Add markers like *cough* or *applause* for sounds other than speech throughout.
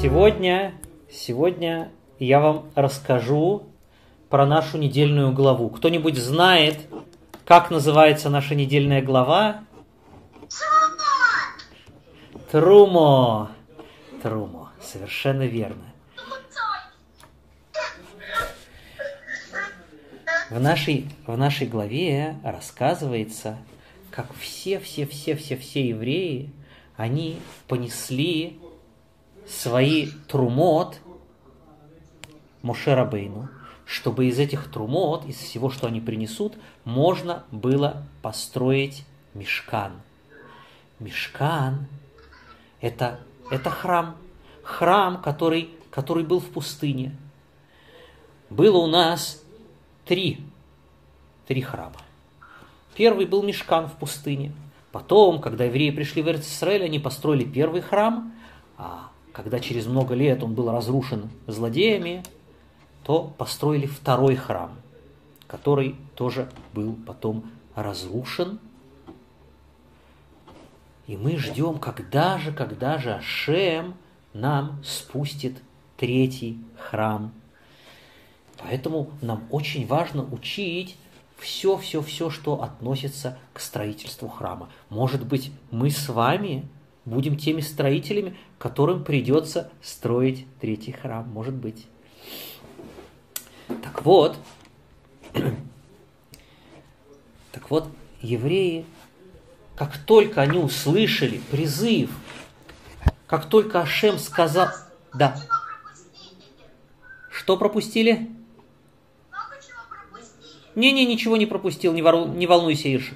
Сегодня, сегодня я вам расскажу про нашу недельную главу. Кто-нибудь знает, как называется наша недельная глава? Трумо. Трумо. Совершенно верно. В нашей, в нашей главе рассказывается, как все-все-все-все-все евреи, они понесли свои трумот Мошерабейну, чтобы из этих трумот, из всего, что они принесут, можно было построить мешкан. Мешкан – это, это храм, храм, который, который был в пустыне. Было у нас три, три храма. Первый был мешкан в пустыне. Потом, когда евреи пришли в Израиль, они построили первый храм, а когда через много лет он был разрушен злодеями, то построили второй храм, который тоже был потом разрушен. И мы ждем, когда же, когда же Ашем нам спустит третий храм. Поэтому нам очень важно учить все-все-все, что относится к строительству храма. Может быть, мы с вами будем теми строителями, которым придется строить третий храм. Может быть. Так вот, *clears throat* так вот, евреи, как только они услышали призыв, как только Ашем сказал... Да. Что пропустили? Не-не, ничего не пропустил, не, вору, не волнуйся, Ирша.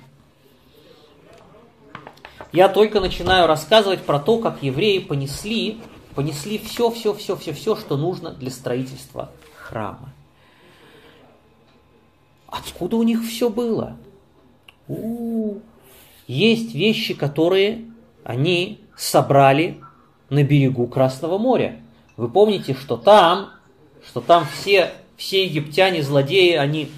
Я только начинаю рассказывать про то, как евреи понесли, понесли все, все, все, все, все, что нужно для строительства храма. Откуда у них все было? У-у-у. Есть вещи, которые они собрали на берегу Красного моря. Вы помните, что там, что там все, все египтяне, злодеи, они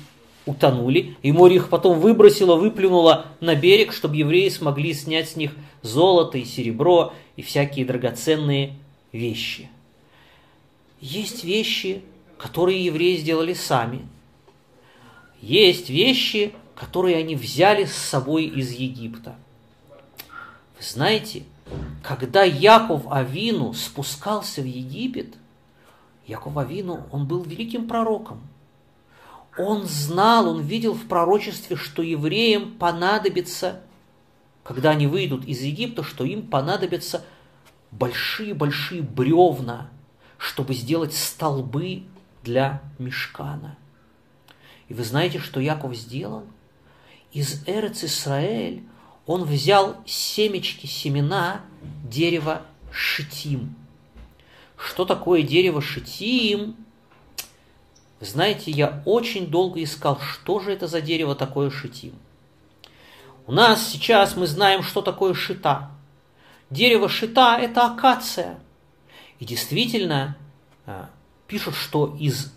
утонули, и море их потом выбросило, выплюнуло на берег, чтобы евреи смогли снять с них золото и серебро и всякие драгоценные вещи. Есть вещи, которые евреи сделали сами. Есть вещи, которые они взяли с собой из Египта. Вы знаете, когда Яков Авину спускался в Египет, Яков Авину, он был великим пророком – он знал, он видел в пророчестве, что евреям понадобится, когда они выйдут из Египта, что им понадобятся большие-большие бревна, чтобы сделать столбы для мешкана. И вы знаете, что Яков сделал? Из Эрец Исраэль он взял семечки, семена дерева шитим. Что такое дерево шитим? Знаете, я очень долго искал, что же это за дерево такое шитим. У нас сейчас мы знаем, что такое шита. Дерево шита – это акация. И действительно, а, пишут, что из,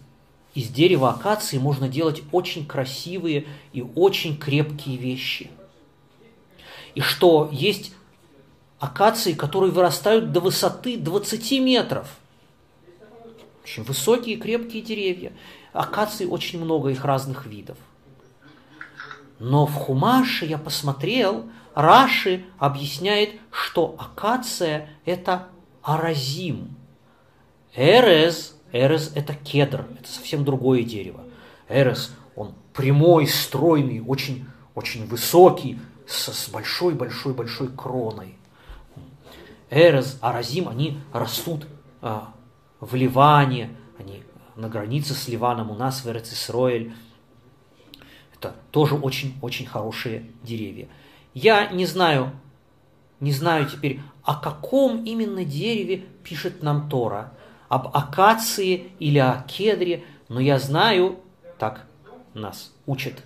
из дерева акации можно делать очень красивые и очень крепкие вещи. И что есть акации, которые вырастают до высоты 20 метров. Очень высокие крепкие деревья. Акаций очень много, их разных видов. Но в Хумаше я посмотрел, Раши объясняет, что акация – это аразим. Эрез, эрез – это кедр, это совсем другое дерево. Эрез, он прямой, стройный, очень, очень высокий, с большой-большой-большой кроной. Эрез, аразим, они растут а, в Ливане, они на границе с Ливаном, у нас в Эрцисроэль. Это тоже очень-очень хорошие деревья. Я не знаю, не знаю теперь, о каком именно дереве пишет нам Тора. Об акации или о кедре, но я знаю, так нас учат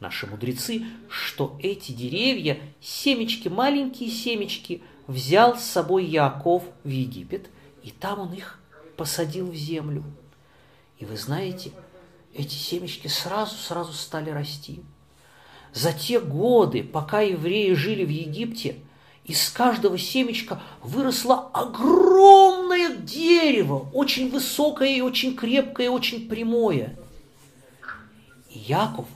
наши мудрецы, что эти деревья, семечки, маленькие семечки, взял с собой Яков в Египет, и там он их посадил в землю. И вы знаете, эти семечки сразу-сразу стали расти. За те годы, пока евреи жили в Египте, из каждого семечка выросло огромное дерево, очень высокое и очень крепкое, и очень прямое. И Яков,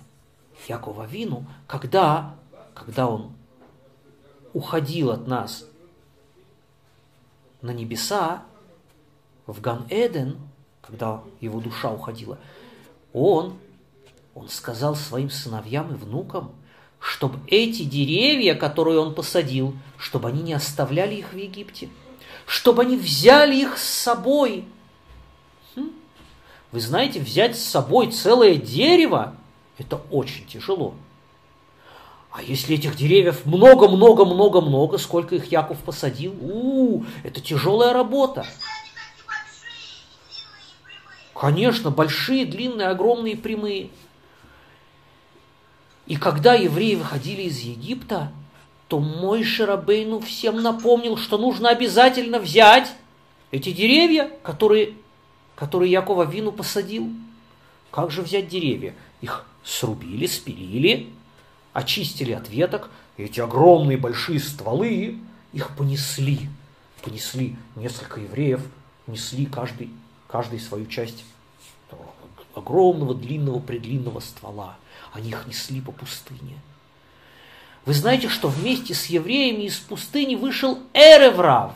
Яков Авину, когда, когда он уходил от нас на небеса, в Ган-Эден, когда его душа уходила, он, он сказал своим сыновьям и внукам, чтобы эти деревья, которые он посадил, чтобы они не оставляли их в Египте, чтобы они взяли их с собой. Хм? Вы знаете, взять с собой целое дерево – это очень тяжело. А если этих деревьев много-много-много-много, сколько их Яков посадил, у, -у это тяжелая работа. Конечно, большие, длинные, огромные, прямые. И когда евреи выходили из Египта, то мой Шарабейну всем напомнил, что нужно обязательно взять эти деревья, которые, которые Якова Вину посадил. Как же взять деревья? Их срубили, спилили, очистили от веток, эти огромные большие стволы, их понесли. Понесли несколько евреев, несли каждый каждый свою часть огромного, длинного, предлинного ствола. Они их несли по пустыне. Вы знаете, что вместе с евреями из пустыни вышел Эреврав.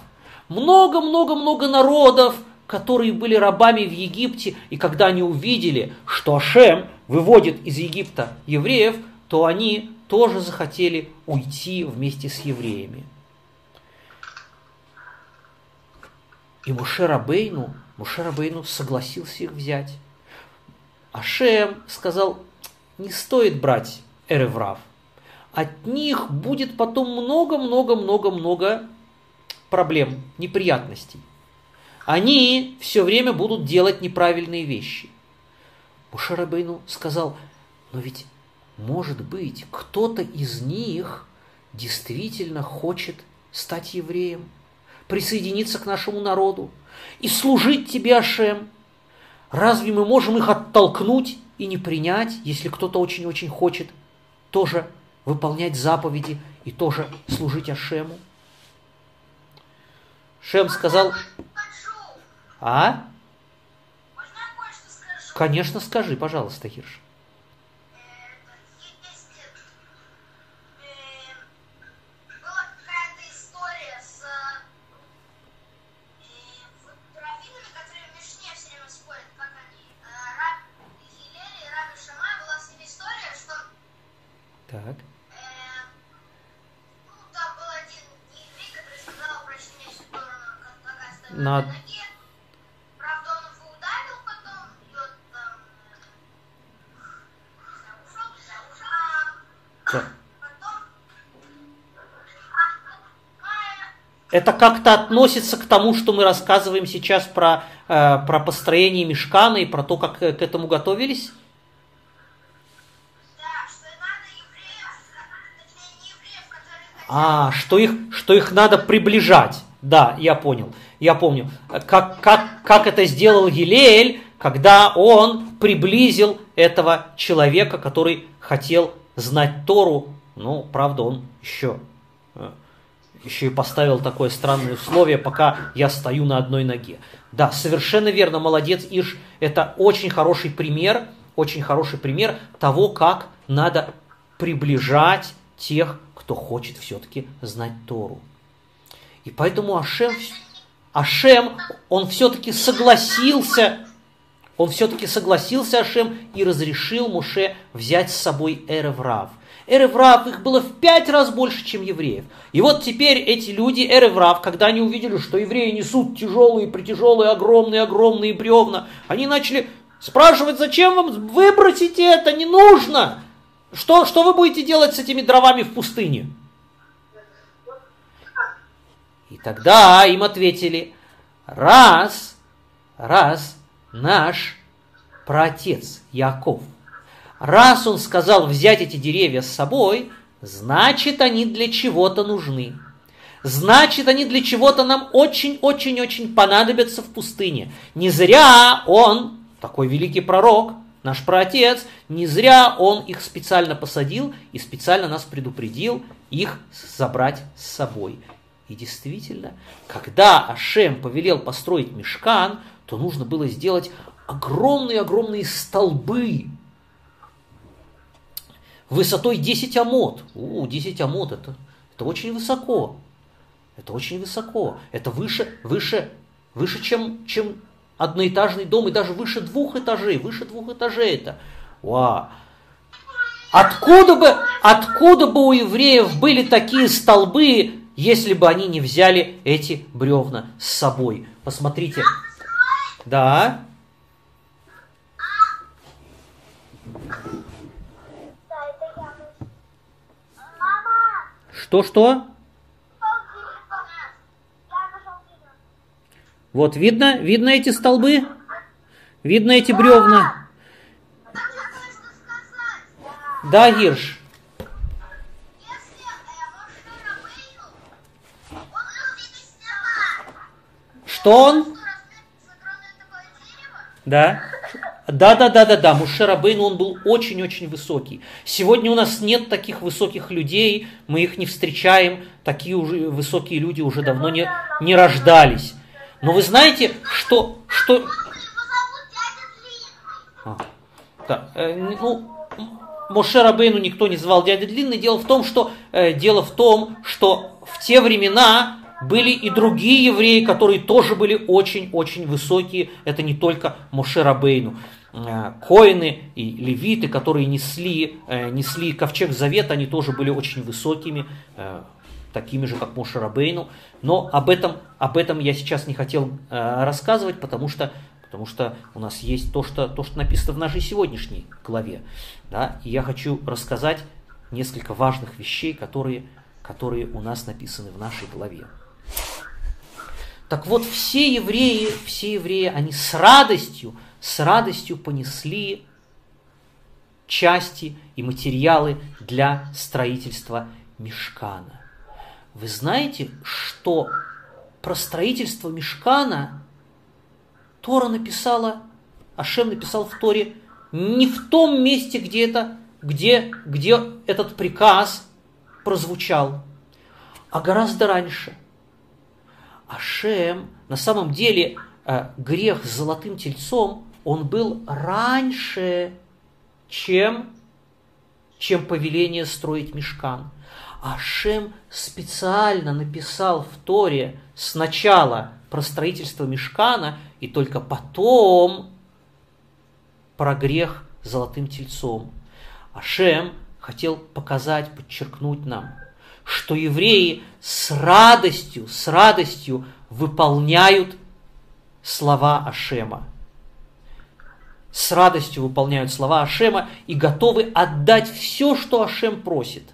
Много-много-много народов, которые были рабами в Египте, и когда они увидели, что Ашем выводит из Египта евреев, то они тоже захотели уйти вместе с евреями. И Муше Рабейну Муше Рабейну согласился их взять. Ашем сказал, не стоит брать Эреврав. От них будет потом много-много-много-много проблем, неприятностей. Они все время будут делать неправильные вещи. Муше Рабейну сказал, но ведь, может быть, кто-то из них действительно хочет стать евреем, присоединиться к нашему народу и служить тебе, Ашем. Разве мы можем их оттолкнуть и не принять, если кто-то очень-очень хочет тоже выполнять заповеди и тоже служить Ашему? Шем сказал... А? Конечно, скажи, пожалуйста, Хирш. На... Это как-то относится к тому, что мы рассказываем сейчас про, э, про построение мешкана и про то, как к этому готовились? А, что их, что их надо приближать. Да, я понял. Я помню, как, как, как это сделал Елеэль, когда он приблизил этого человека, который хотел знать Тору. Ну, правда, он еще, э, еще и поставил такое странное условие, пока я стою на одной ноге. Да, совершенно верно, молодец, Иш. Это очень хороший пример, очень хороший пример того, как надо приближать тех, кто хочет все-таки знать Тору. И поэтому Ашем, Ашем, он все-таки согласился, он все-таки согласился Ашем и разрешил Муше взять с собой Эреврав. Эреврав, их было в пять раз больше, чем евреев. И вот теперь эти люди, Эреврав, когда они увидели, что евреи несут тяжелые, притяжелые, огромные, огромные бревна, они начали спрашивать, зачем вам выбросить это, не нужно. Что, что вы будете делать с этими дровами в пустыне? И тогда им ответили, раз, раз наш праотец Яков, раз он сказал взять эти деревья с собой, значит они для чего-то нужны. Значит, они для чего-то нам очень-очень-очень понадобятся в пустыне. Не зря он, такой великий пророк, наш праотец, не зря он их специально посадил и специально нас предупредил их забрать с собой. И действительно, когда Ашем повелел построить мешкан, то нужно было сделать огромные-огромные столбы высотой 10 амод. У, 10 амод это, это очень высоко. Это очень высоко. Это выше, выше, выше, чем, чем одноэтажный дом, и даже выше двух этажей. Выше двух этажей это. Вау. Откуда бы, откуда бы у евреев были такие столбы, если бы они не взяли эти бревна с собой? Посмотрите. Да. Что-что? Вот видно, видно эти столбы? Видно эти бревна? Да, Гирш. Что он? Да. Да, да, да, да, да. Мушер Абейн, он был очень-очень высокий. Сегодня у нас нет таких высоких людей, мы их не встречаем, такие уже высокие люди уже давно не, не рождались. Но вы знаете, что... что... А, да, э, ну, Моше Рабейну никто не звал дядя Длинный. Дело в том, что, э, дело в том, что в те времена были и другие евреи, которые тоже были очень-очень высокие. Это не только Моше Рабейну. Э, коины и левиты, которые несли, э, несли ковчег завета, они тоже были очень высокими, э, такими же, как Моше Рабейну. Но об этом, об этом я сейчас не хотел рассказывать, потому что, потому что у нас есть то что, то, что написано в нашей сегодняшней главе. Да? И я хочу рассказать несколько важных вещей, которые, которые у нас написаны в нашей главе. Так вот, все евреи, все евреи, они с радостью с радостью понесли части и материалы для строительства мешкана. Вы знаете, что про строительство мешкана Тора написала, Ашем написал в Торе не в том месте, где, это, где, где этот приказ прозвучал, а гораздо раньше. Ашем на самом деле э, грех с золотым тельцом он был раньше, чем, чем повеление строить мешкан. Ашем специально написал в Торе сначала про строительство мешкана, и только потом про грех золотым тельцом. Ашем хотел показать, подчеркнуть нам, что евреи с радостью, с радостью выполняют слова Ашема с радостью выполняют слова Ашема и готовы отдать все, что Ашем просит.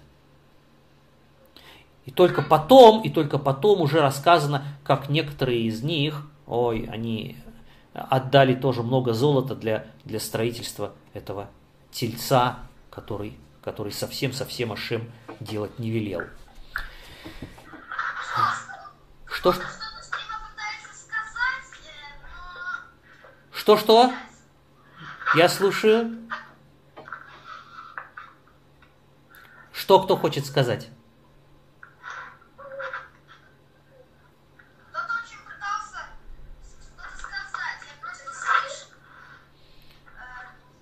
И только потом, и только потом уже рассказано, как некоторые из них, ой, они отдали тоже много золота для, для строительства этого тельца, который, который совсем-совсем Ашем делать не велел. Что? Что-что? Я слушаю. Что кто хочет сказать?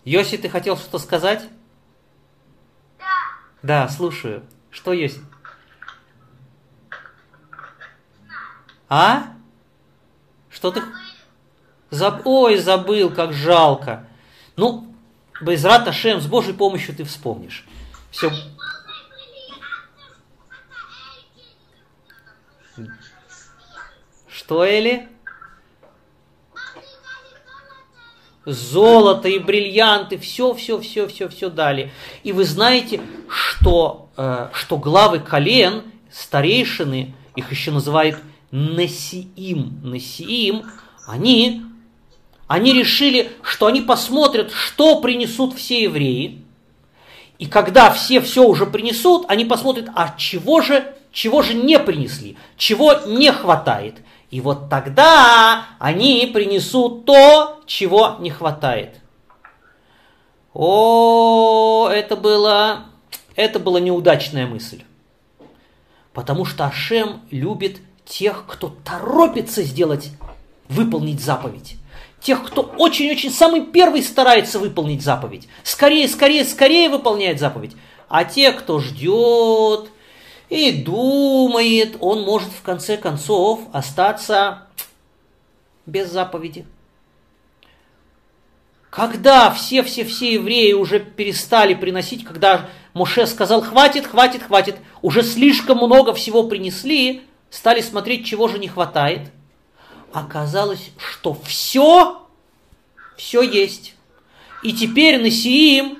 Йоси, ты хотел что-то сказать? Да. Да, слушаю. Что есть? А? Что ты? Заб... Ой, забыл, как жалко. Ну, Безрат Ашем, с Божьей помощью ты вспомнишь. Все. Что, Эли? Золото и бриллианты, все, все, все, все, все дали. И вы знаете, что, э, что главы колен, старейшины, их еще называют Несиим. Несиим, они они решили, что они посмотрят, что принесут все евреи. И когда все все уже принесут, они посмотрят, а чего же, чего же не принесли, чего не хватает. И вот тогда они принесут то, чего не хватает. О, это было, это была неудачная мысль. Потому что Ашем любит тех, кто торопится сделать, выполнить заповедь. Тех, кто очень-очень самый первый старается выполнить заповедь. Скорее, скорее, скорее выполняет заповедь. А те, кто ждет и думает, он может в конце концов остаться без заповеди. Когда все-все-все евреи уже перестали приносить, когда Моше сказал, хватит, хватит, хватит, уже слишком много всего принесли, стали смотреть, чего же не хватает. Оказалось, что все, все есть. И теперь на Сиим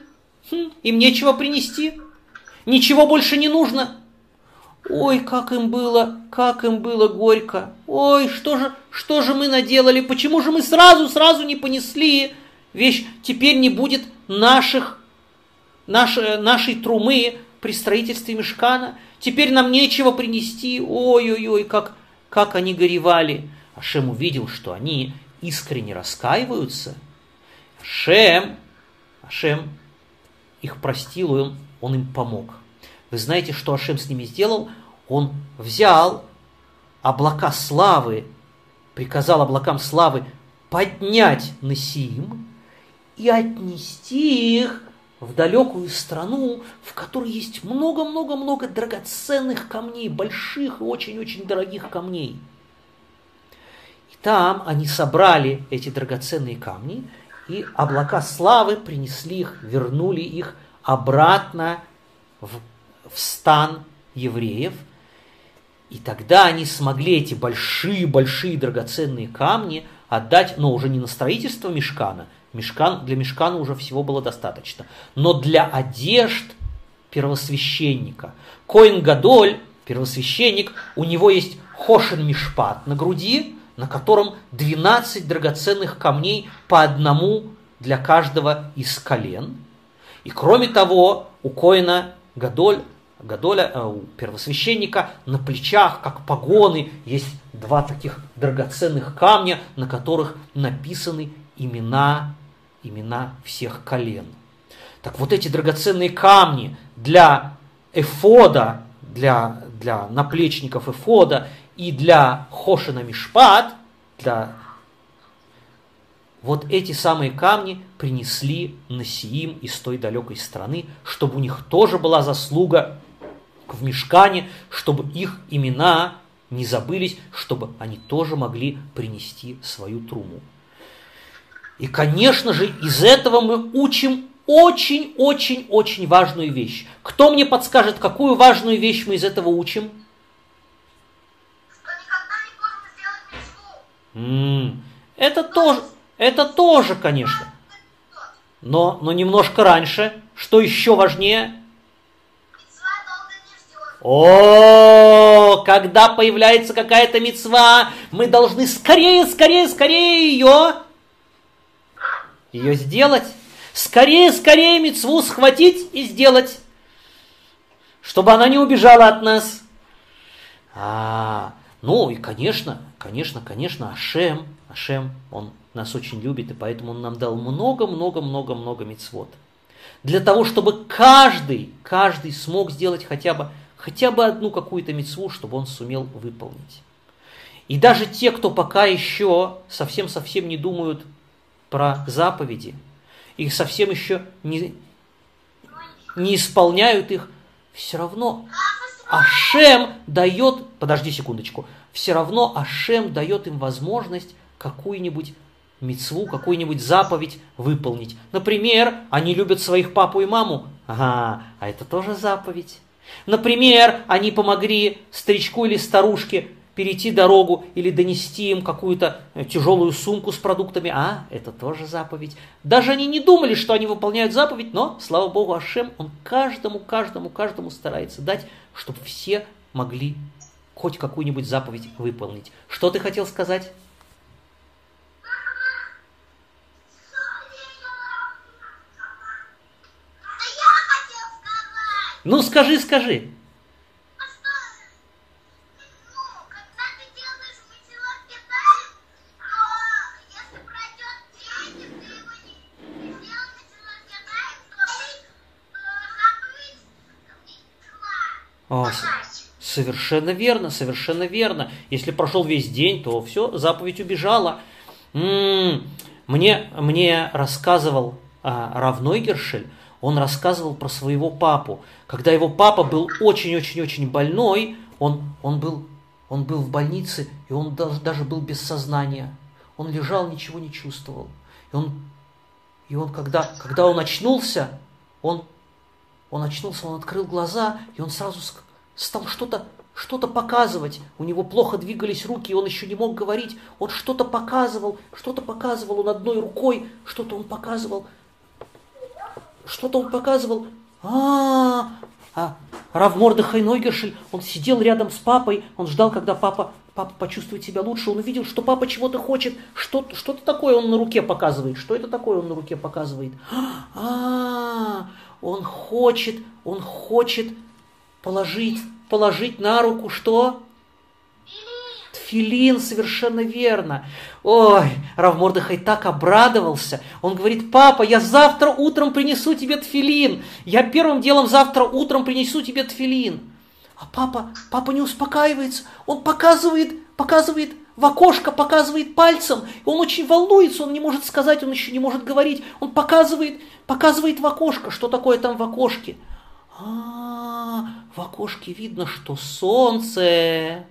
хм, им нечего принести. Ничего больше не нужно. Ой, как им было, как им было горько. Ой, что же, что же мы наделали? Почему же мы сразу, сразу не понесли? вещь теперь не будет наших, наш, нашей трумы при строительстве мешкана. Теперь нам нечего принести. Ой-ой-ой, как, как они горевали. Ашем увидел, что они искренне раскаиваются. Ашем, Ашем их простил, и он, он им помог. Вы знаете, что Ашем с ними сделал? Он взял облака славы, приказал облакам славы поднять Насиим, и отнести их в далекую страну, в которой есть много-много-много драгоценных камней, больших и очень-очень дорогих камней. И там они собрали эти драгоценные камни, и облака славы принесли их, вернули их обратно в, в стан евреев. И тогда они смогли эти большие-большие драгоценные камни отдать, но уже не на строительство мешкана, Мешкан, для мешкана уже всего было достаточно. Но для одежд первосвященника, Коин Гадоль, первосвященник, у него есть Хошин Мишпат на груди, на котором 12 драгоценных камней по одному для каждого из колен. И кроме того, у Коина Гадоль, Гадоля, э, у первосвященника на плечах, как погоны, есть два таких драгоценных камня, на которых написаны имена имена всех колен. Так вот эти драгоценные камни для эфода, для, для наплечников эфода и для Хошина Мишпат, для вот эти самые камни принесли Насиим из той далекой страны, чтобы у них тоже была заслуга в мешкане, чтобы их имена не забылись, чтобы они тоже могли принести свою труму. И, конечно же, из этого мы учим очень-очень-очень важную вещь. Кто мне подскажет, какую важную вещь мы из этого учим? Это тоже, это тоже, конечно. Но, но немножко раньше. Что еще важнее? О, когда появляется какая-то мецва, мы должны скорее, скорее, скорее ее ее сделать. Скорее, скорее мецву схватить и сделать, чтобы она не убежала от нас. А, ну и, конечно, конечно, конечно, Ашем, Ашем, он нас очень любит, и поэтому он нам дал много-много-много-много мецвод. Для того, чтобы каждый, каждый смог сделать хотя бы, хотя бы одну какую-то мецву, чтобы он сумел выполнить. И даже те, кто пока еще совсем-совсем не думают про заповеди, их совсем еще не, не исполняют их, все равно Ашем дает, подожди секундочку, все равно Ашем дает им возможность какую-нибудь мецву, какую-нибудь заповедь выполнить. Например, они любят своих папу и маму. Ага, а это тоже заповедь. Например, они помогли старичку или старушке перейти дорогу или донести им какую-то э, тяжелую сумку с продуктами, а, это тоже заповедь. Даже они не думали, что они выполняют заповедь, но, слава Богу, Ашем, он каждому, каждому, каждому старается дать, чтобы все могли хоть какую-нибудь заповедь выполнить. Что ты хотел сказать? Я хотел сказать, Ну, скажи, скажи. С- совершенно верно, совершенно верно. Если прошел весь день, то все, заповедь убежала. М, Мне, мне рассказывал а, Равной Гершель, он рассказывал про своего папу. Когда его папа был очень-очень-очень больной, он, он, был, он был в больнице, и он даже, даже был без сознания. Он лежал, ничего не чувствовал. И он, и он когда, когда он очнулся, он, он очнулся, он открыл глаза, и он сразу стал что-то что-то показывать. У него плохо двигались руки, и он еще не мог говорить. Он что-то показывал, что-то показывал. Он одной рукой, что-то он показывал. Что-то он показывал. А, а Рав Мордыхай Нойгершель, он сидел рядом с папой, он ждал, когда папа, папа почувствует себя лучше. Он увидел, что папа чего-то хочет. Что, что-то такое он на руке показывает. Что это такое он на руке показывает? А, он хочет, он хочет положить, положить на руку что? Тфилин, совершенно верно. Ой, Рав Мордыхай так обрадовался. Он говорит, папа, я завтра утром принесу тебе тфилин. Я первым делом завтра утром принесу тебе тфилин. А папа, папа не успокаивается. Он показывает, показывает в окошко, показывает пальцем. И он очень волнуется, он не может сказать, он еще не может говорить. Он показывает, показывает в окошко, что такое там в окошке. А, в окошке видно, что солнце.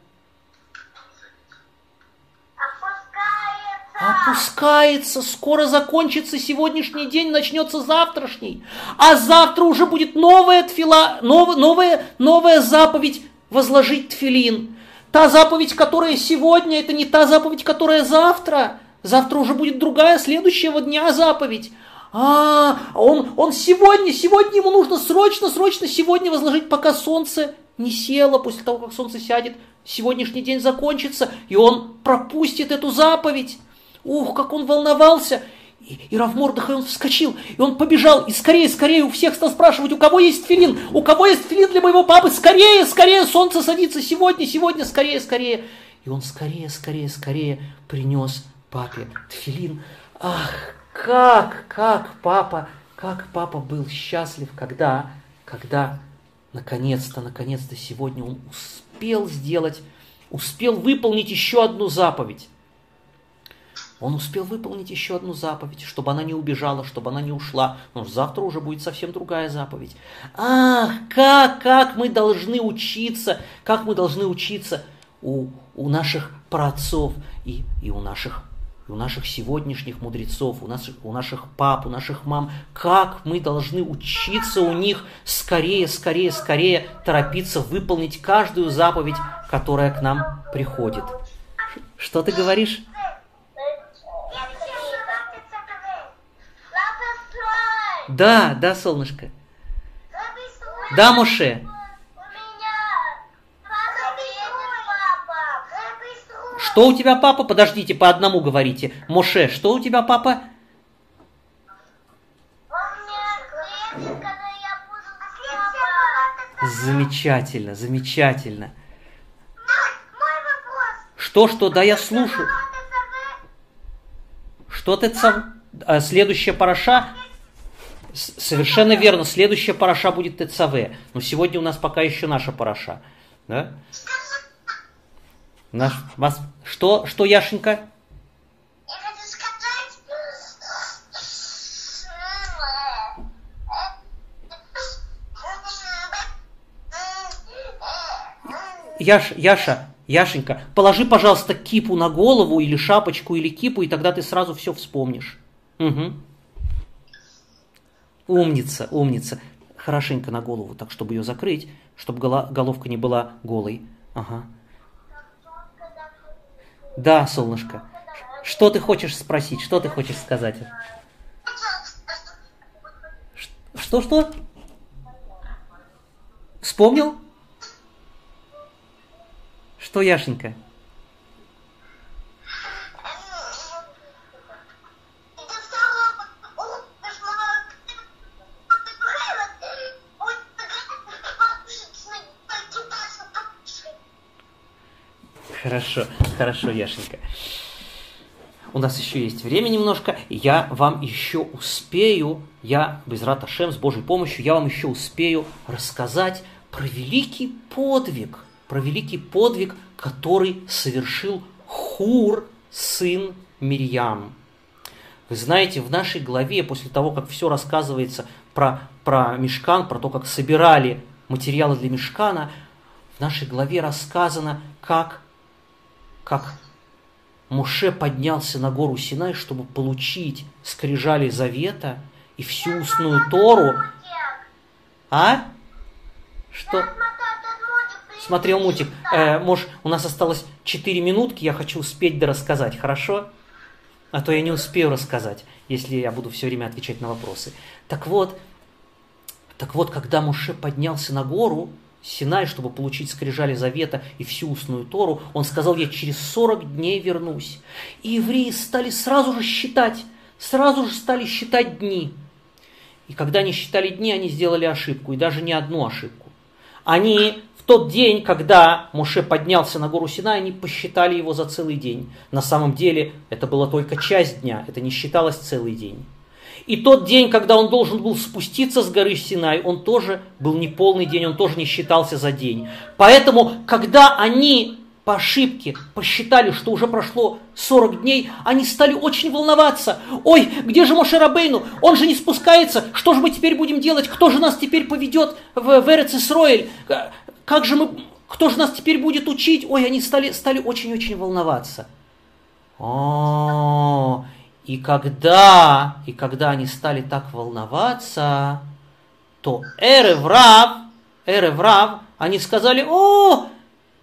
Опускается. Опускается, скоро закончится сегодняшний день, начнется завтрашний. А завтра уже будет новая тфила, нов- новая, новая заповедь возложить тфилин. Та заповедь, которая сегодня, это не та заповедь, которая завтра. Завтра уже будет другая, следующего дня заповедь. А, он, он сегодня, сегодня ему нужно срочно, срочно сегодня возложить, пока солнце не село, после того, как солнце сядет, сегодняшний день закончится, и он пропустит эту заповедь. Ух, как он волновался! И, и Рав Мордыхай, он вскочил, и он побежал, и скорее, скорее у всех стал спрашивать, у кого есть филин, у кого есть филин для моего папы, скорее, скорее, солнце садится сегодня, сегодня, скорее, скорее. И он скорее, скорее, скорее принес папе тфилин. Ах, как, как папа, как папа был счастлив, когда, когда наконец-то, наконец-то сегодня он успел сделать, успел выполнить еще одну заповедь. Он успел выполнить еще одну заповедь, чтобы она не убежала, чтобы она не ушла. Но завтра уже будет совсем другая заповедь. Ах, как, как мы должны учиться, как мы должны учиться у, у наших праотцов и, и у наших у наших сегодняшних мудрецов, у наших, у наших пап, у наших мам, как мы должны учиться у них скорее, скорее, скорее торопиться выполнить каждую заповедь, которая к нам приходит. Что ты говоришь? Я хочу лапиться Лапа Да, да, солнышко. Да, Моше. Что у тебя, папа? Подождите, по одному говорите. Моше, что у тебя, папа? Замечательно, замечательно. Что, что, да, я слушаю. Что ты сам... а, следующая параша... Совершенно верно, следующая параша будет ТЦВ. Но сегодня у нас пока еще наша параша. Да? Наш, вас, что, что, Яшенька? Яш, Яша, Яшенька, положи, пожалуйста, кипу на голову или шапочку или кипу, и тогда ты сразу все вспомнишь. Угу. Умница, умница. Хорошенько на голову, так, чтобы ее закрыть, чтобы головка не была голой. Ага. Да, солнышко. Что ты хочешь спросить? Что ты хочешь сказать? Что-что? Вспомнил? Что, Яшенька? Хорошо, хорошо, Яшенька. У нас еще есть время немножко, я вам еще успею, я, без Раташем, с Божьей помощью, я вам еще успею рассказать про великий подвиг, про великий подвиг, который совершил Хур, сын Мирьям. Вы знаете, в нашей главе, после того, как все рассказывается про, про мешкан, про то, как собирали материалы для мешкана, в нашей главе рассказано, как, как Муше поднялся на гору Синай, чтобы получить скрижали завета и всю устную Тору. А? Что? Смотрел мультик. Э, может, у нас осталось 4 минутки, я хочу успеть дорассказать, хорошо? А то я не успею рассказать, если я буду все время отвечать на вопросы. Так вот, так вот, когда Муше поднялся на гору Синай, чтобы получить скрижали завета и всю устную Тору, он сказал, я через 40 дней вернусь. И евреи стали сразу же считать, сразу же стали считать дни. И когда они считали дни, они сделали ошибку, и даже не одну ошибку. Они в тот день, когда Муше поднялся на гору Синай, они посчитали его за целый день. На самом деле это была только часть дня, это не считалось целый день. И тот день, когда он должен был спуститься с горы Синай, он тоже был не полный день, он тоже не считался за день. Поэтому, когда они по ошибке посчитали, что уже прошло 40 дней, они стали очень волноваться. Ой, где же Моше Рабейну? Он же не спускается. Что же мы теперь будем делать? Кто же нас теперь поведет в, в Эрец Исроэль? Как же мы... Кто же нас теперь будет учить? Ой, они стали, стали очень-очень волноваться. О, и когда, и когда они стали так волноваться, то Эреврав, Эреврав, они сказали, о,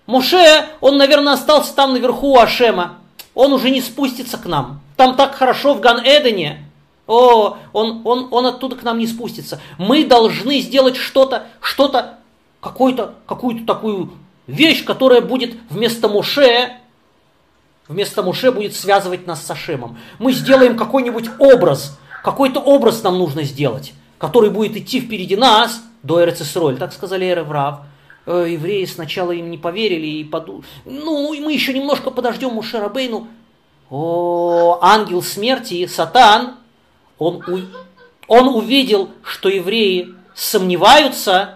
Муше, он, наверное, остался там наверху у Ашема. Он уже не спустится к нам. Там так хорошо в Ган-Эдене. О, он, он, он оттуда к нам не спустится. Мы должны сделать что-то, что-то, какую-то, какую-то такую вещь, которая будет вместо Муше вместо Муше будет связывать нас с Ашемом. Мы сделаем какой-нибудь образ, какой-то образ нам нужно сделать, который будет идти впереди нас до Эрцисроль, так сказали Эреврав. Э, евреи сначала им не поверили и поду... Ну, мы еще немножко подождем Муше Рабейну. О, ангел смерти, Сатан, он, у... он увидел, что евреи сомневаются,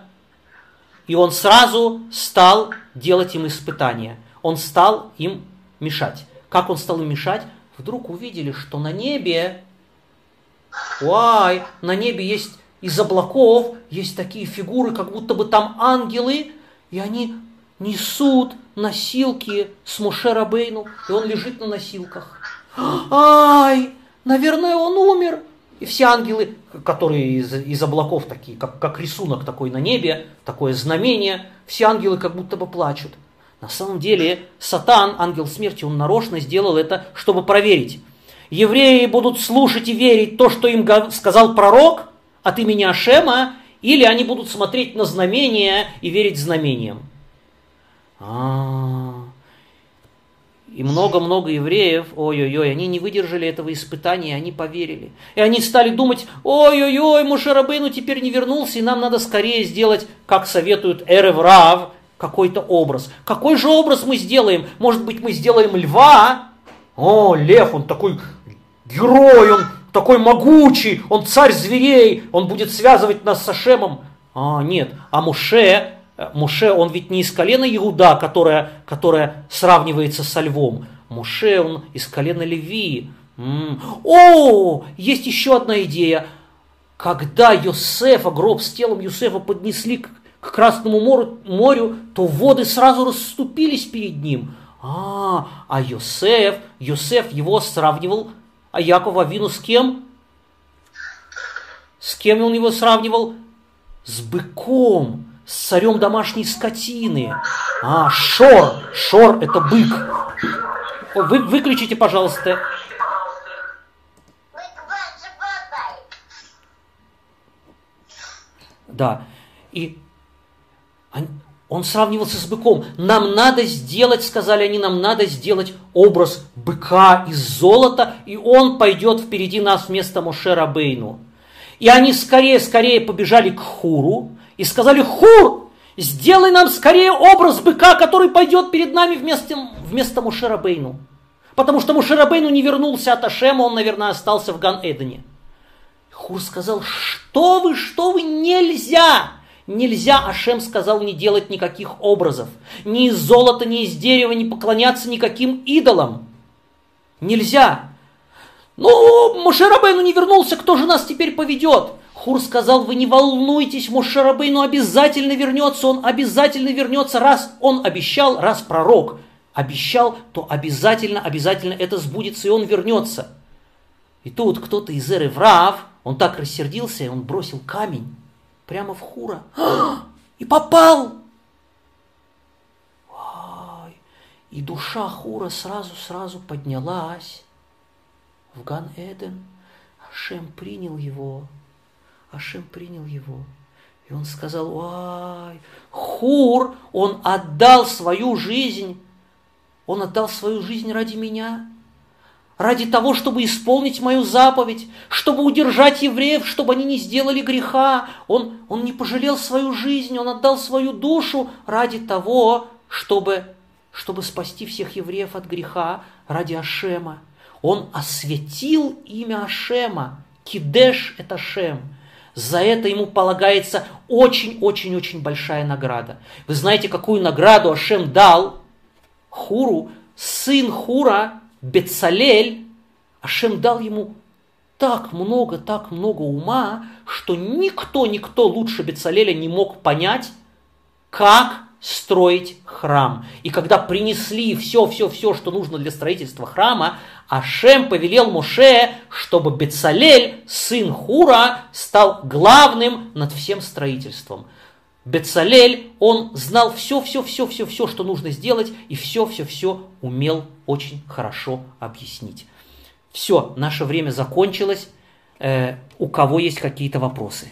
и он сразу стал делать им испытания. Он стал им мешать. Как он стал им мешать? Вдруг увидели, что на небе, ой, на небе есть из облаков, есть такие фигуры, как будто бы там ангелы, и они несут носилки с Муше Рабейну, и он лежит на носилках. Ай, наверное, он умер. И все ангелы, которые из, из облаков такие, как, как рисунок такой на небе, такое знамение, все ангелы как будто бы плачут. На самом деле, Сатан, ангел смерти, он нарочно сделал это, чтобы проверить. Евреи будут слушать и верить то, что им сказал пророк от имени Ашема, или они будут смотреть на знамения и верить знамениям. А-а-а. И много-много евреев, ой-ой-ой, они не выдержали этого испытания, они поверили. И они стали думать, ой-ой-ой, Мушарабейну теперь не вернулся, и нам надо скорее сделать, как советуют Эреврав, какой-то образ. Какой же образ мы сделаем? Может быть, мы сделаем льва? О, лев, он такой герой, он такой могучий, он царь зверей, он будет связывать нас с Ашемом. А, нет, а Муше, э, Муше, он ведь не из колена Иуда, которая, которая сравнивается со львом. Муше, он из колена Леви. М-м. О, есть еще одна идея. Когда Йосефа, гроб с телом Йосефа поднесли к к Красному морю, морю, то воды сразу расступились перед ним. А, а Йосеф, Йосеф его сравнивал, а Яков Авину с кем? С кем он его сравнивал? С быком, с царем домашней скотины. А, Шор, Шор это бык. Вы, выключите, пожалуйста. Да. И он сравнивался с быком. Нам надо сделать, сказали они, нам надо сделать образ быка из золота, и он пойдет впереди нас вместо Моше Рабейну. И они скорее-скорее побежали к Хуру и сказали, Хур, сделай нам скорее образ быка, который пойдет перед нами вместо, вместо Моше Рабейну. Потому что Моше Рабейну не вернулся от Ашема, он, наверное, остался в Ган-Эдене. Хур сказал, что вы, что вы, нельзя! Нельзя, Ашем сказал, не делать никаких образов. Ни из золота, ни из дерева, не поклоняться никаким идолам. Нельзя. Ну, Мушерабейну не вернулся, кто же нас теперь поведет? Хур сказал, вы не волнуйтесь, Мушерабейну обязательно вернется, он обязательно вернется, раз он обещал, раз пророк обещал, то обязательно, обязательно это сбудется, и он вернется. И тут кто-то из Эры Врав, он так рассердился, и он бросил камень прямо в Хура. *gasps* И попал! Ой, и душа Хура сразу-сразу поднялась в Ган-Эден. Ашем принял его. Ашем принял его. И он сказал, ой, Хур, он отдал свою жизнь. Он отдал свою жизнь ради меня ради того, чтобы исполнить мою заповедь, чтобы удержать евреев, чтобы они не сделали греха. Он, он не пожалел свою жизнь, он отдал свою душу ради того, чтобы, чтобы спасти всех евреев от греха, ради Ашема. Он осветил имя Ашема. Кидеш – это Шем. За это ему полагается очень-очень-очень большая награда. Вы знаете, какую награду Ашем дал Хуру, сын Хура, Бецалель, Ашем дал ему так много, так много ума, что никто, никто лучше Бецалеля не мог понять, как строить храм. И когда принесли все, все, все, что нужно для строительства храма, Ашем повелел Моше, чтобы Бецалель, сын Хура, стал главным над всем строительством. Бецалель, он знал все, все, все, все, все, что нужно сделать, и все, все, все умел очень хорошо объяснить. Все, наше время закончилось. Э, у кого есть какие-то вопросы?